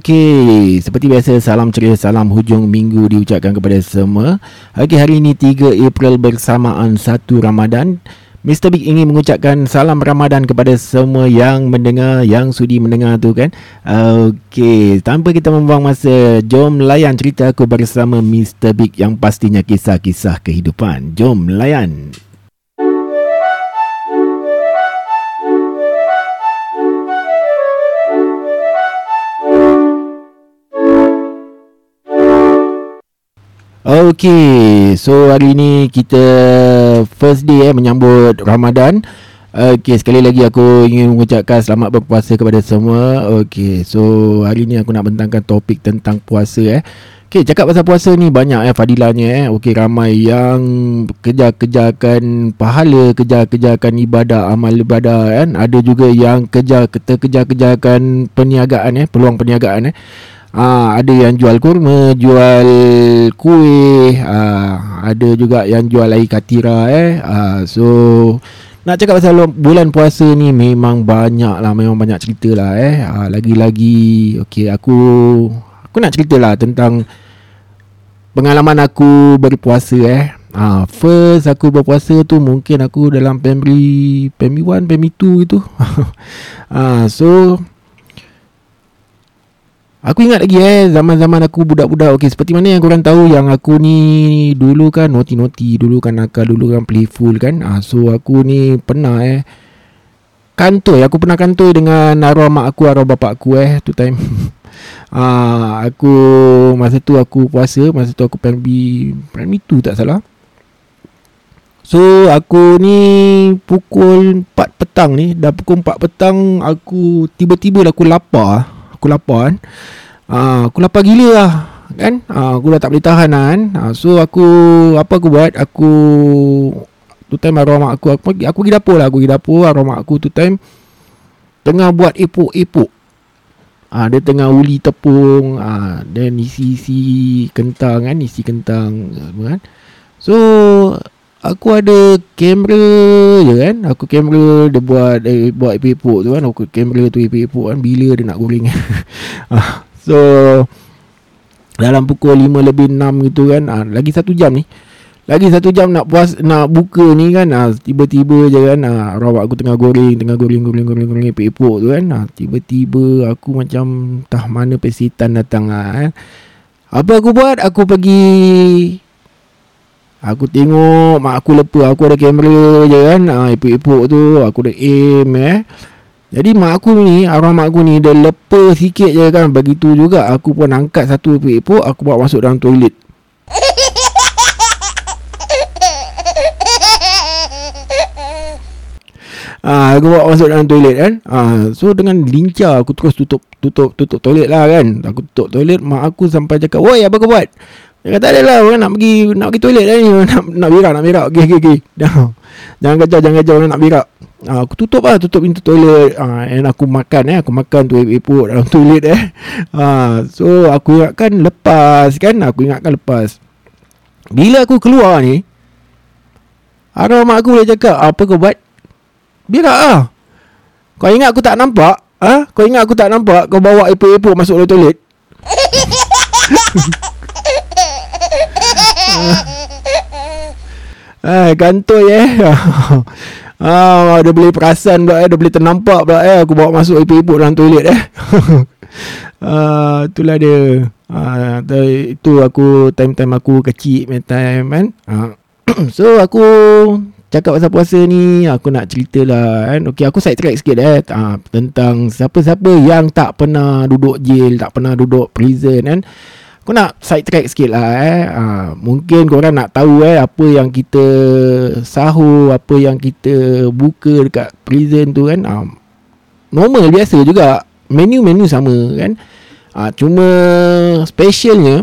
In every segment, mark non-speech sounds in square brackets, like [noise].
Okey, seperti biasa salam ceria, salam hujung minggu diucapkan kepada semua. Okey, hari ini 3 April bersamaan 1 Ramadan. Mr. Big ingin mengucapkan salam Ramadan kepada semua yang mendengar, yang sudi mendengar tu kan. Okey, tanpa kita membuang masa, jom layan cerita aku bersama Mr. Big yang pastinya kisah-kisah kehidupan. Jom layan. Okay, so hari ni kita first day eh menyambut Ramadan. Okay, sekali lagi aku ingin mengucapkan selamat berpuasa kepada semua. Okay, so hari ni aku nak bentangkan topik tentang puasa eh. Okay, cakap pasal puasa ni banyak eh fadilahnya eh. Okay, ramai yang kejar-kejarkan pahala, kejar-kejarkan ibadah, amal ibadah kan. Ada juga yang kejar, kejar-kejarkan perniagaan eh, peluang perniagaan eh. Ah, ada yang jual kurma, jual kuih, ah, ada juga yang jual air katira eh. Ah, so nak cakap pasal bulan puasa ni memang banyak lah, memang banyak cerita lah eh. Ah, lagi-lagi, okay, aku aku nak cerita lah tentang pengalaman aku berpuasa eh. Ah, first aku berpuasa tu mungkin aku dalam primary primary 1, primary 2 gitu. ah, [laughs] so Aku ingat lagi eh Zaman-zaman aku budak-budak. Okay seperti mana yang korang tahu Yang aku ni Dulu kan noti-noti Dulu kan nakal Dulu kan playful kan? Ah, So aku ni pernah eh Kantoi. Aku pernah kantoi dengan Arwah mak aku Arwah bapak aku eh Tu time. [laughs] Ah, Aku Masa tu aku puasa Masa tu aku primary Primary 2 tak salah. So aku ni Pukul 4 petang ni Dah pukul 4 petang Aku Tiba-tiba aku lapar aku lapar kan uh, Aku lapar gila lah Kan? Uh, Aku dah tak boleh tahan lah, kan? Uh, So aku Apa aku buat? Aku Tu time arwah mak aku Aku pergi, aku pergi dapur lah. Aku pergi dapur Arwah mak aku tu time Tengah buat epok-epok. Ah, dia tengah uli tepung ah, Dan isi-isi kentang kan? Isi kentang kan? So Aku ada kamera je kan. Aku kamera dia buat eh, Buat epok-epok tu kan. Aku kamera tu epok-epok kan. Bila dia nak goreng. [laughs] Ah, So Dalam pukul 5 lebih 6 gitu kan. Ah, Lagi satu jam ni. Lagi satu jam nak puas Nak buka ni kan. Ah, Tiba-tiba je kan. Ah, Rawak aku tengah goreng Tengah goreng goreng goreng goreng epok-epok tu kan. Ah, Tiba-tiba aku macam Tah mana pesitan datang ah, kan. Apa aku buat? Aku pergi Aku tengok mak aku lepas aku ada kamera je kan ha, Epok-epok tu aku dah aim eh Jadi mak aku ni arwah mak aku ni dia lepas sikit je kan Begitu juga aku pun angkat satu epok-epok Aku bawa masuk dalam toilet Ah, aku bawa masuk dalam toilet kan. Ah, so dengan lincah aku terus tutup tutup tutup toilet lah kan. Aku tutup toilet mak aku sampai cakap, "Woi, apa kau buat?" Dia kata ada lah orang nak pergi nak pergi toilet lah ni nak nak berak nak berak. Okey okey okey. Dah. Jangan kacau jangan kacau orang nak berak. Ha, aku tutup lah tutup pintu toilet. Ha, and aku makan eh aku makan tu epok dalam [laughs] toilet eh. Ha, so aku ingatkan lepas kan aku ingatkan lepas. Bila aku keluar ni Arwah mak aku boleh cakap Apa kau buat Berak lah Kau ingat aku tak nampak ha? Kau ingat aku tak nampak Kau bawa epok-epok masuk dalam toilet [laughs] [laughs] [laughs] Ah, kantoi eh. ah, dia boleh perasan pula eh, dia boleh ternampak pula eh aku bawa masuk ipuk-ipuk dalam toilet eh. [laughs] ah, itulah dia. Ah, itu aku time-time aku kecil main time kan. Ah. [clears throat] so aku cakap pasal puasa ni aku nak cerita lah kan. Okey aku side track sikit eh ah, tentang siapa-siapa yang tak pernah duduk jail, tak pernah duduk prison kan. Aku nak side track sikit lah eh. Ha, Mungkin korang nak tahu eh Apa yang kita sahur Apa yang kita buka dekat prison tu kan. Ha, Normal biasa juga. Menu-menu sama kan. Ha, Cuma specialnya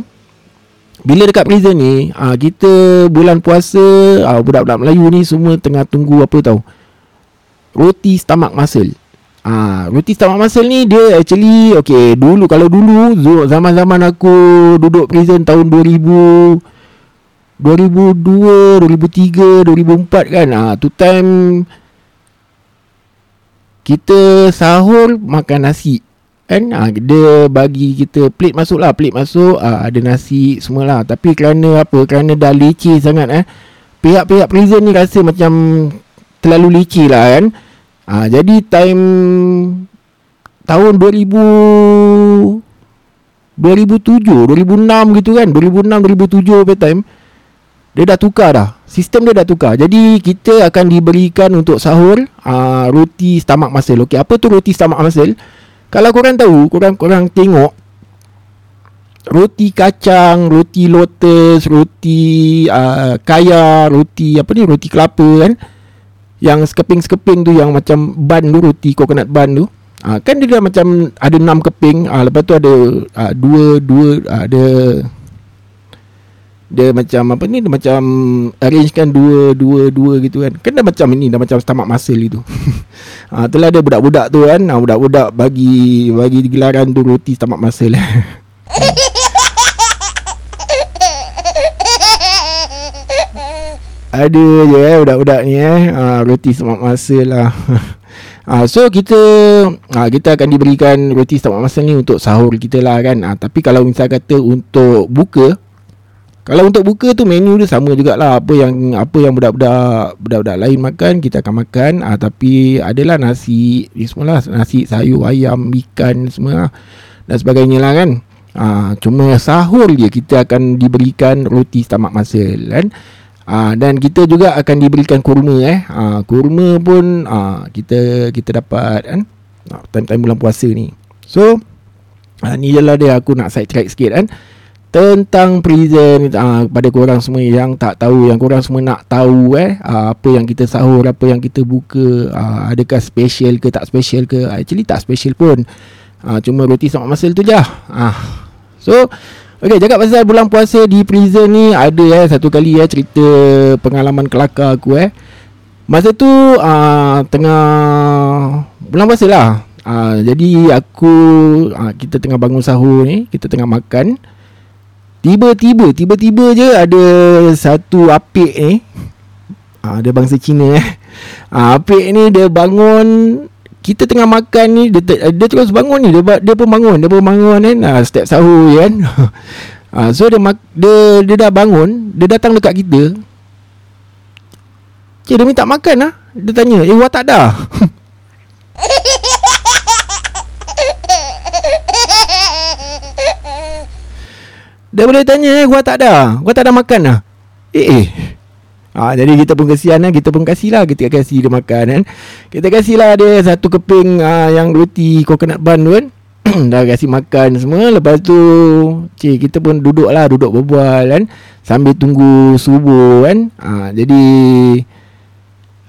Bila dekat prison ni ha, Kita bulan puasa ha, Budak-budak Melayu ni semua tengah tunggu apa tau? Roti stomach muscle Ha, roti stomach muscle ni dia actually okay dulu kalau dulu zaman-zaman aku duduk prison tahun 2000 2002, 2003, 2004 kan. Ha, tu time kita sahur makan nasi. kan ha, dia bagi kita plate masuk lah plate masuk ha, ada nasi semualah tapi kerana apa kerana dah leceh sangat eh pihak-pihak prison ni rasa macam terlalu leceh lah kan ha, jadi time tahun 2000 2007 2006 gitu kan. 2006 2007 per time dia dah tukar dah. Sistem dia dah tukar. Jadi kita akan diberikan untuk sahur uh, roti stomach muscle. Okey apa tu roti stomach muscle? Kalau korang tahu Korang korang tengok Roti kacang Roti lotus Roti uh, Kaya Roti Apa ni Roti kelapa kan Yang sekeping-sekeping tu Yang macam ban tu Roti coconut ban tu. Uh, Kan dia dah macam Ada enam keping. Uh, Lepas tu ada uh, Dua Dua uh, Ada dia macam apa ni? Dia macam arrange kan dua dua dua gitu kan. Kan dah macam ini dah macam stomach muscle itu ha [laughs] itulah ada budak-budak tu kan. Ha, budak-budak bagi bagi gelaran tu roti stomach muscle [laughs] ada je eh budak-budak ni eh. Ha, roti stomach muscle lah. Ha, [laughs] so kita ha, kita akan diberikan roti stomach muscle ni untuk sahur kita lah kan. Ha, tapi kalau misal kata untuk buka kalau untuk buka tu menu dia sama jugalah. Apa yang apa yang budak-budak budak-budak lain makan kita akan makan. Ah tapi adalah nasi ni semualah. Nasi sayur ayam ikan semua dan sebagainya lah kan. Ah cuma sahur je kita akan diberikan roti stomach muscle kan ah dan kita juga akan diberikan kurma eh. Ah kurma pun ah kita kita dapat kan? Ah, time-time bulan puasa ni. So ah, ni je lah dia. Aku nak side track sikit kan? Tentang prison uh, pada korang semua yang tak tahu yang korang semua nak tahu eh. Uh, apa yang kita sahur apa yang kita buka uh, adakah special ke tak special ke? Actually tak special pun. Uh, cuma roti sama masal tu je uh. so Okay, cakap pasal bulan puasa di prison ni ada eh satu kali eh cerita pengalaman kelakar aku eh. Masa tu uh, tengah bulan puasa lah. Uh, jadi aku uh, kita tengah bangun sahur ni, kita tengah makan. Tiba-tiba Tiba-tiba je ada Satu apik ni ha, Dia bangsa Cina eh ha, Apik ni dia bangun Kita tengah makan ni Dia, dia terus bangun ni dia, dia pun bangun Dia pun bangun kan ha, Setiap sahur [laughs] kan? Ha, So dia, dia Dia dah bangun Dia datang dekat kita. Cik dia minta makan lah Dia tanya Eh wah tak dah [laughs] Dia boleh tanya eh, Gua tak ada? Gua tak ada makan lah Eh eh ha, Jadi kita pun kesian lah Kita pun kasih lah Kita kasih dia makan kan. Kita kasih lah dia Satu keping ha, Yang roti coconut bun tu kan. [clears throat] Dah kasih makan semua. Lepas tu Cik kita pun duduk lah Duduk berbual kan. Sambil tunggu subuh kan. Ha, Jadi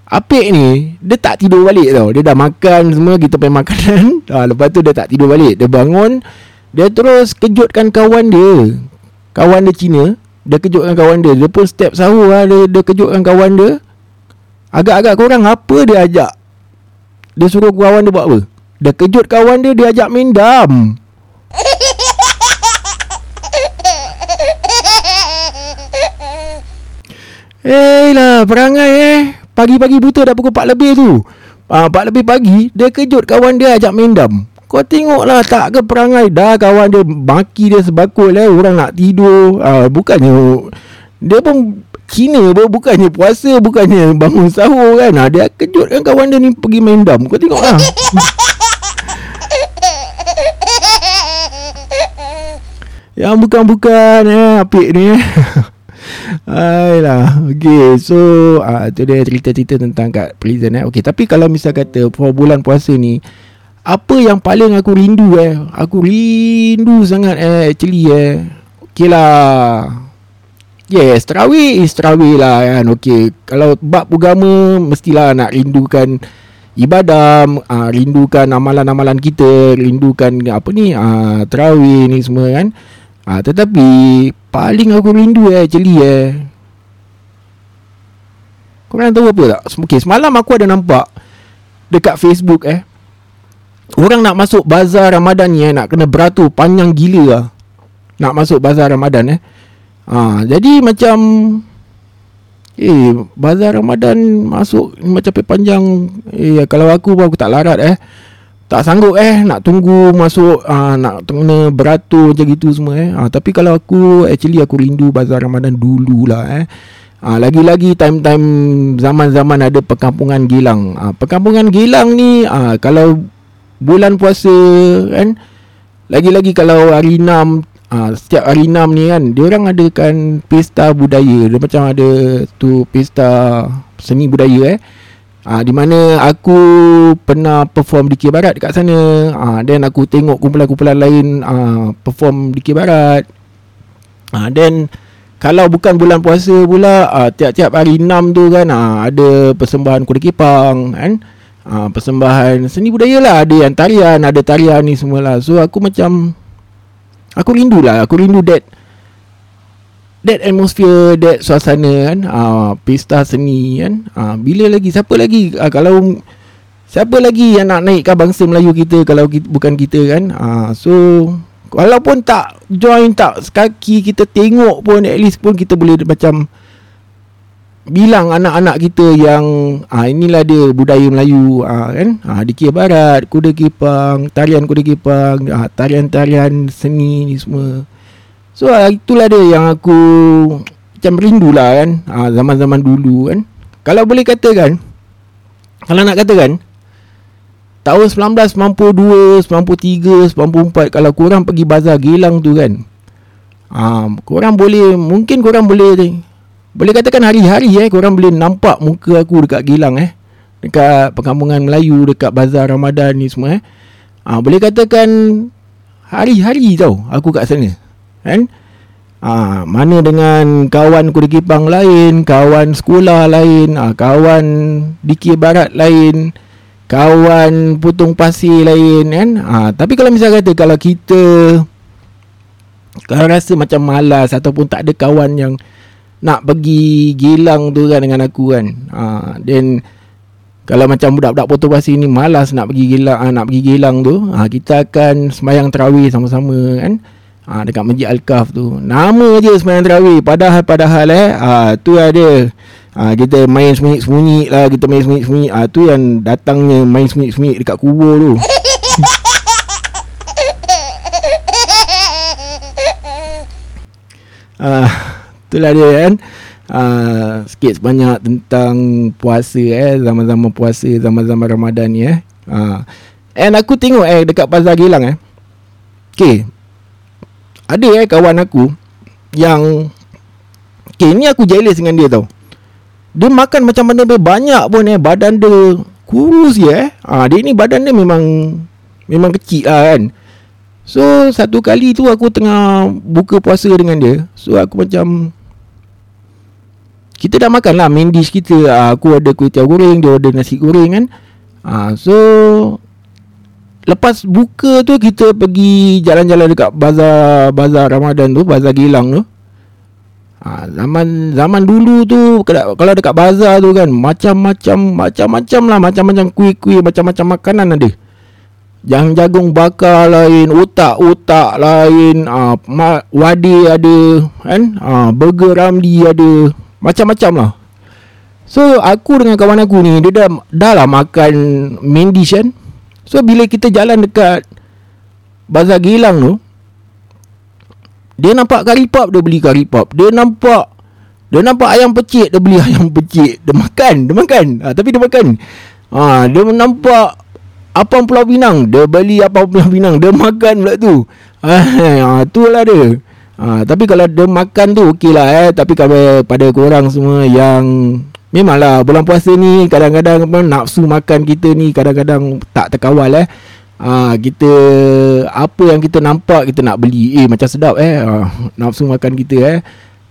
Apik ni Dia tak tidur balik tau. Dia dah makan semua Kita pengen makanan. [laughs] Ha, Lepas tu dia tak tidur balik. Dia bangun Dia terus kejutkan kawan dia. Kawan dia Cina Dia kejutkan kawan dia. Dia pun step sahur lah. Dia, dia kejutkan kawan dia. Agak-agak korang apa dia ajak? Dia suruh kawan dia buat apa? Dia kejut kawan dia Dia ajak main dam. [laughs] Eh lah perangai eh. Pagi-pagi buta dah pukul 4 lebih tu. Ah, 4 lebih pagi Dia kejut kawan dia ajak main dam kau tengoklah tak ke perangai? Dah kawan dia Maki dia sebakul eh. Orang nak tidur. Uh, Bukannya Dia pun Cina pun Bukannya puasa Bukannya bangun sahur kan. Uh, Dia kejut kan kawan dia ni Pergi main dam. Kau tengoklah [laughs] Yang bukan-bukan eh Apik ni eh. [laughs] Ayolah Okay so uh, Itu dia cerita-cerita tentang kat prison eh. Okay tapi kalau misal kata For bulan puasa ni apa yang paling aku rindu eh? Aku rindu sangat eh Actually eh. Okay lah. Yes Terawih. Is terawih lah kan? Okay Kalau bab agama Mestilah nak rindukan Ibadah uh, Rindukan amalan-amalan kita Rindukan apa ni uh, Terawih ni semua kan? Uh, Tetapi Paling aku rindu eh Actually eh. Korang tahu apa tak? Okay semalam aku ada nampak Dekat Facebook eh Orang nak masuk bazar Ramadan ni eh, Nak kena beratur Panjang gila lah Nak masuk bazar Ramadan eh ha, Jadi macam Eh Bazar Ramadan Masuk Macam panjang Eh kalau aku pun aku tak larat eh tak sanggup eh nak tunggu masuk uh, nak kena beratur macam gitu semua eh. Uh, tapi kalau aku actually aku rindu bazar Ramadan dululah eh. Uh, lagi-lagi time-time zaman-zaman ada perkampungan Gilang. Uh, perkampungan Gilang ni uh, kalau bulan puasa kan lagi-lagi kalau hari 6 uh, setiap hari 6 ni kan dia orang adakan pesta budaya. Dia macam ada tu pesta seni budaya eh. Ah di mana aku pernah perform di Barat dekat sana. Ah then aku tengok kumpulan-kumpulan lain ah perform di Barat. Ah then kalau bukan bulan puasa pula ah tiap-tiap hari 6 tu kan ah ada persembahan kuda kipang kan. Ah persembahan seni budaya lah. Ada yang tarian, ada tarian ni semualah. So aku macam aku rindulah, aku rindu that that atmosphere that suasana kan. Uh, pesta seni kan. Uh, bila lagi? Siapa lagi? Uh, kalau siapa lagi yang nak naikkan bangsa Melayu kita kalau kita, bukan kita kan? Uh, so walaupun tak join tak sekaki kita tengok pun at least pun kita boleh macam bilang anak-anak kita yang ah inilah dia budaya Melayu ah kan? Ah di Kia Barat kuda kipang tarian kuda kipang ah tarian-tarian seni ni semua. So itulah dia yang aku macam rindu lah kan? Uh, Zaman-zaman dulu kan? Kalau boleh katakan Kalau nak katakan Tahun 1992, 93, 94 Kalau korang pergi bazar Gilang tu kan? Uh, Korang boleh Mungkin korang boleh Boleh katakan hari-hari eh Korang boleh nampak muka aku dekat Gilang eh. Dekat perkampungan Melayu Dekat bazar Ramadan ni semua eh. Uh, Boleh katakan Hari-hari tau Aku kat sana kan. Ha, mana dengan kawan kuda kipang lain kawan sekolah lain ha, kawan dikir barat lain kawan putung pasir lain kan. Ha, tapi kalau misalnya kata kalau kita kalau rasa macam malas ataupun tak ada kawan yang nak pergi gilang tu kan dengan aku kan. Ha, then kalau macam budak-budak putung pasir ni malas nak pergi gilang ha, nak pergi gilang tu ha, kita akan semayang terawih sama-sama kan. Ha, dekat Masjid Al-Kaf tu. Nama je sembahyang tarawih padahal padahal eh ha, tu ada ha, kita main sembunyi-sembunyi lah kita main sembunyi-sembunyi. Ah ha, tu yang datangnya main sembunyi-sembunyi dekat kubur tu. [laughs] Ah, itulah dia kan. Uh, sikit sebanyak tentang puasa eh. Zaman-zaman puasa zaman-zaman Ramadan ni eh. Uh, and aku tengok eh dekat Pasar Gilang eh. Okay, ada eh kawan aku yang Okay ni aku jealous dengan dia tau. Dia makan macam mana banyak pun eh. Badan dia kurus je eh. Ha, Dia ni badan dia memang Memang kecil lah kan. So satu kali tu aku tengah buka puasa dengan dia. So aku macam Kita dah makan lah main dish kita ha, Aku ada kuih tiaw goreng Dia ada nasi goreng kan ha, So Lepas buka tu kita pergi jalan-jalan dekat bazar bazar Ramadan tu, bazar Gilang tu. Ha, zaman zaman dulu tu kalau dekat bazar tu kan macam-macam macam-macam lah macam-macam kuih-kuih macam-macam makanan ada. Yang jagung bakar lain, otak-otak lain, ha, wadi ada kan? Ha, burger ramli ada, macam-macam lah. So aku dengan kawan aku ni dia dah dah lah makan main dish kan. So bila kita jalan dekat Bazar Gilang tu Dia nampak kari pop Dia beli kari pop Dia nampak Dia nampak ayam pecik Dia beli [laughs] ayam pecik. Dia makan Dia makan. Ha, Tapi dia makan. Ha, Dia nampak Apam Pulau Pinang Dia beli apam Pulau Pinang Dia makan pula tu. Ha, [laughs] ha, Tu lah dia ha, Tapi kalau dia makan tu Okey lah eh Tapi kalau pada korang semua Yang Memanglah bulan puasa ni kadang-kadang apa nafsu makan kita ni kadang-kadang tak terkawal eh. Ha, kita apa yang kita nampak kita nak beli. Eh macam sedap eh. Ha, nafsu makan kita eh.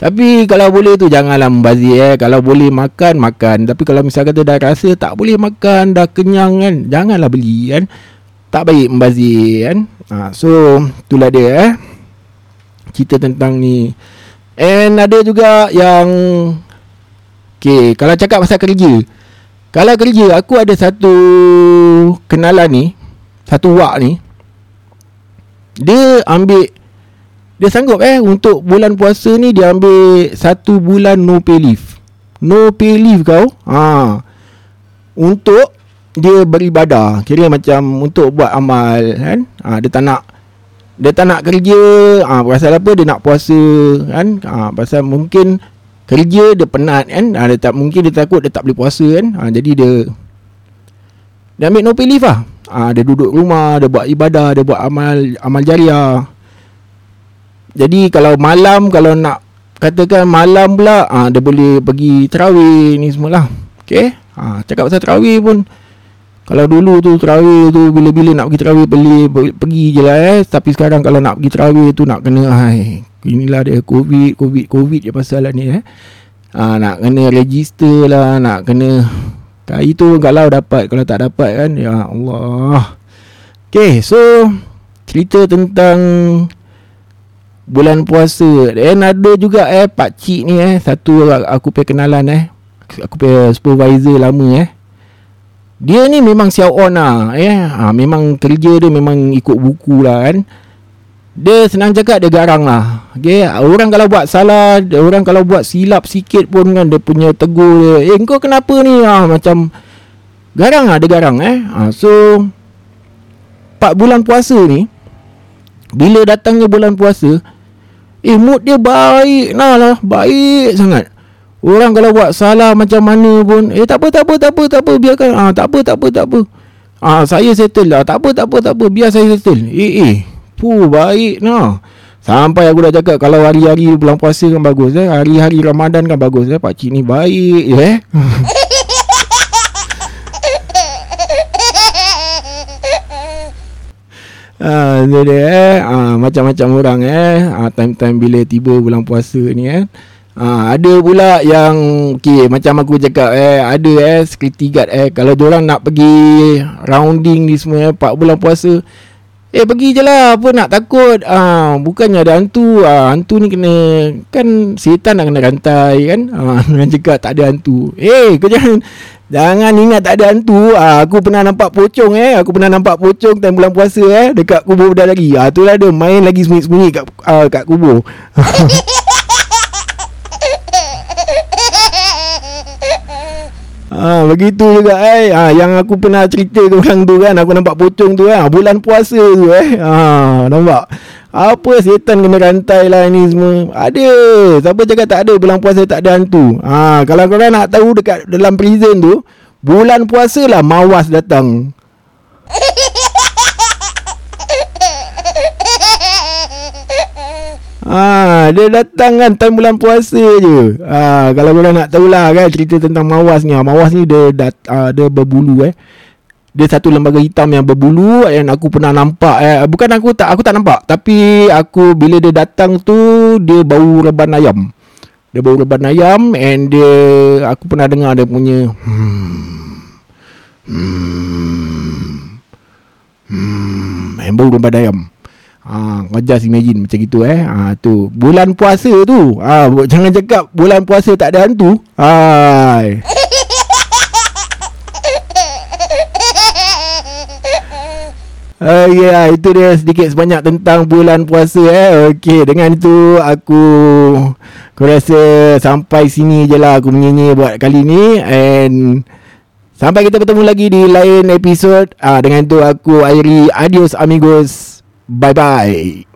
Tapi kalau boleh tu janganlah membazir eh. Kalau boleh makan makan. Tapi kalau misalnya kata dah rasa tak boleh makan, dah kenyang kan, janganlah beli kan. Tak baik membazir kan. Ha, so itulah dia eh. Cerita tentang ni. And ada juga yang Okay, kalau cakap pasal kerja. Kalau kerja, aku ada satu kenalan ni. Satu wak ni. Dia ambil. Dia sanggup eh untuk bulan puasa ni dia ambil satu bulan no pay leave. No pay leave kau. Ha. Untuk dia beribadah kira macam untuk buat amal kan ha, dia tak nak dia tak nak kerja ha, pasal apa? Dia nak puasa kan? Ha, pasal mungkin kerja dia penat kan? Ha, dia tak mungkin dia takut dia tak boleh puasa kan? Ha, jadi dia dia ambil no pay leave lah. Ha, dia duduk rumah dia buat ibadah dia buat amal amal jariah. Jadi kalau malam kalau nak katakan malam pula ha, dia boleh pergi terawih ni semualah okey? Ha, cakap pasal terawih pun kalau dulu tu terawih tu bila-bila nak pergi terawih beli pergi je lah eh. Tapi sekarang kalau nak pergi terawih tu nak kena hai. Inilah dia covid, covid, covid je pasal lah ni eh. Ha, nak kena register lah, nak kena Kali tu kalau dapat, kalau tak dapat kan Ya Allah Okay, so Cerita tentang Bulan puasa Dan ada juga eh Pakcik ni eh Satu aku punya kenalan eh Aku punya supervisor lama eh dia ni memang siap on lah eh? ha, Memang kerja dia memang ikut buku lah kan Dia senang cakap dia garang lah okay? Orang kalau buat salah Orang kalau buat silap sikit pun kan Dia punya tegur dia Eh kau kenapa ni ha, Macam Garang lah dia garang eh ha, So 4 bulan puasa ni Bila datangnya bulan puasa Eh mood dia baik nah lah Baik sangat Orang kalau buat salah macam mana pun Eh tak apa tak apa tak apa tak apa biarkan. Ah tak apa tak apa tak apa. Ah saya settle lah. Tak apa tak apa tak apa biar saya settle. Eh eh Puh baik nah. Sampai aku dah cakap kalau hari-hari bulan puasa kan bagus eh. Hari-hari Ramadan kan bagus eh. Pak cik ni baik eh. [laughs] Ah, uh, dia eh. Ah, macam-macam orang eh. Ah, time-time bila tiba bulan puasa ni eh Ha, ada pula yang okey macam aku cakap eh ada eh security guard eh kalau orang nak pergi rounding ni semua eh 4 bulan puasa eh pergi je lah apa nak takut. Ha, bukannya ada hantu ha, hantu ni kena kan setan nak kena rantai kan? Ha, [laughs] cakap tak ada hantu. Eh kau jangan jangan ingat tak ada hantu. Ha, aku pernah nampak pocong eh aku pernah nampak pocong time bulan puasa eh dekat kubur dah lagi. Ha, itulah dia main lagi sembunyi-sembunyi kat uh, kat kubur [laughs] Ha, begitu juga eh. Ha, yang aku pernah cerita ke orang tu kan. Aku nampak pocong tu kan. Bulan puasa tu eh. Ha, nampak. Apa setan kena rantai lah ni semua. Ada. Siapa cakap tak ada bulan puasa tak ada hantu. Ha, kalau korang nak tahu dekat dalam prison tu. Bulan puasa lah mawas datang. Ah, dia datang kan time bulan puasa je. Ah, kalau korang nak tahulah kan cerita tentang Mawas ni. Ah, Mawas ni dia dat, ah, dia berbulu eh. Dia satu lembaga hitam yang berbulu yang aku pernah nampak eh. Bukan aku tak aku tak nampak, tapi aku bila dia datang tu dia bau reban ayam. Dia bau reban ayam and dia aku pernah dengar dia punya hmm. Hmm. Hmm, bau reban ayam. Ha, kau just imagine macam gitu eh. Ha, tu. Bulan puasa tu. Ha, jangan cakap bulan puasa tak ada hantu. Hai. Uh, yeah, itu dia sedikit sebanyak tentang bulan puasa eh. Okey, dengan itu aku aku rasa sampai sini je lah aku menyanyi buat kali ni and sampai kita bertemu lagi di lain episod. Ah uh, dengan itu aku Airi adios amigos. Bye bye.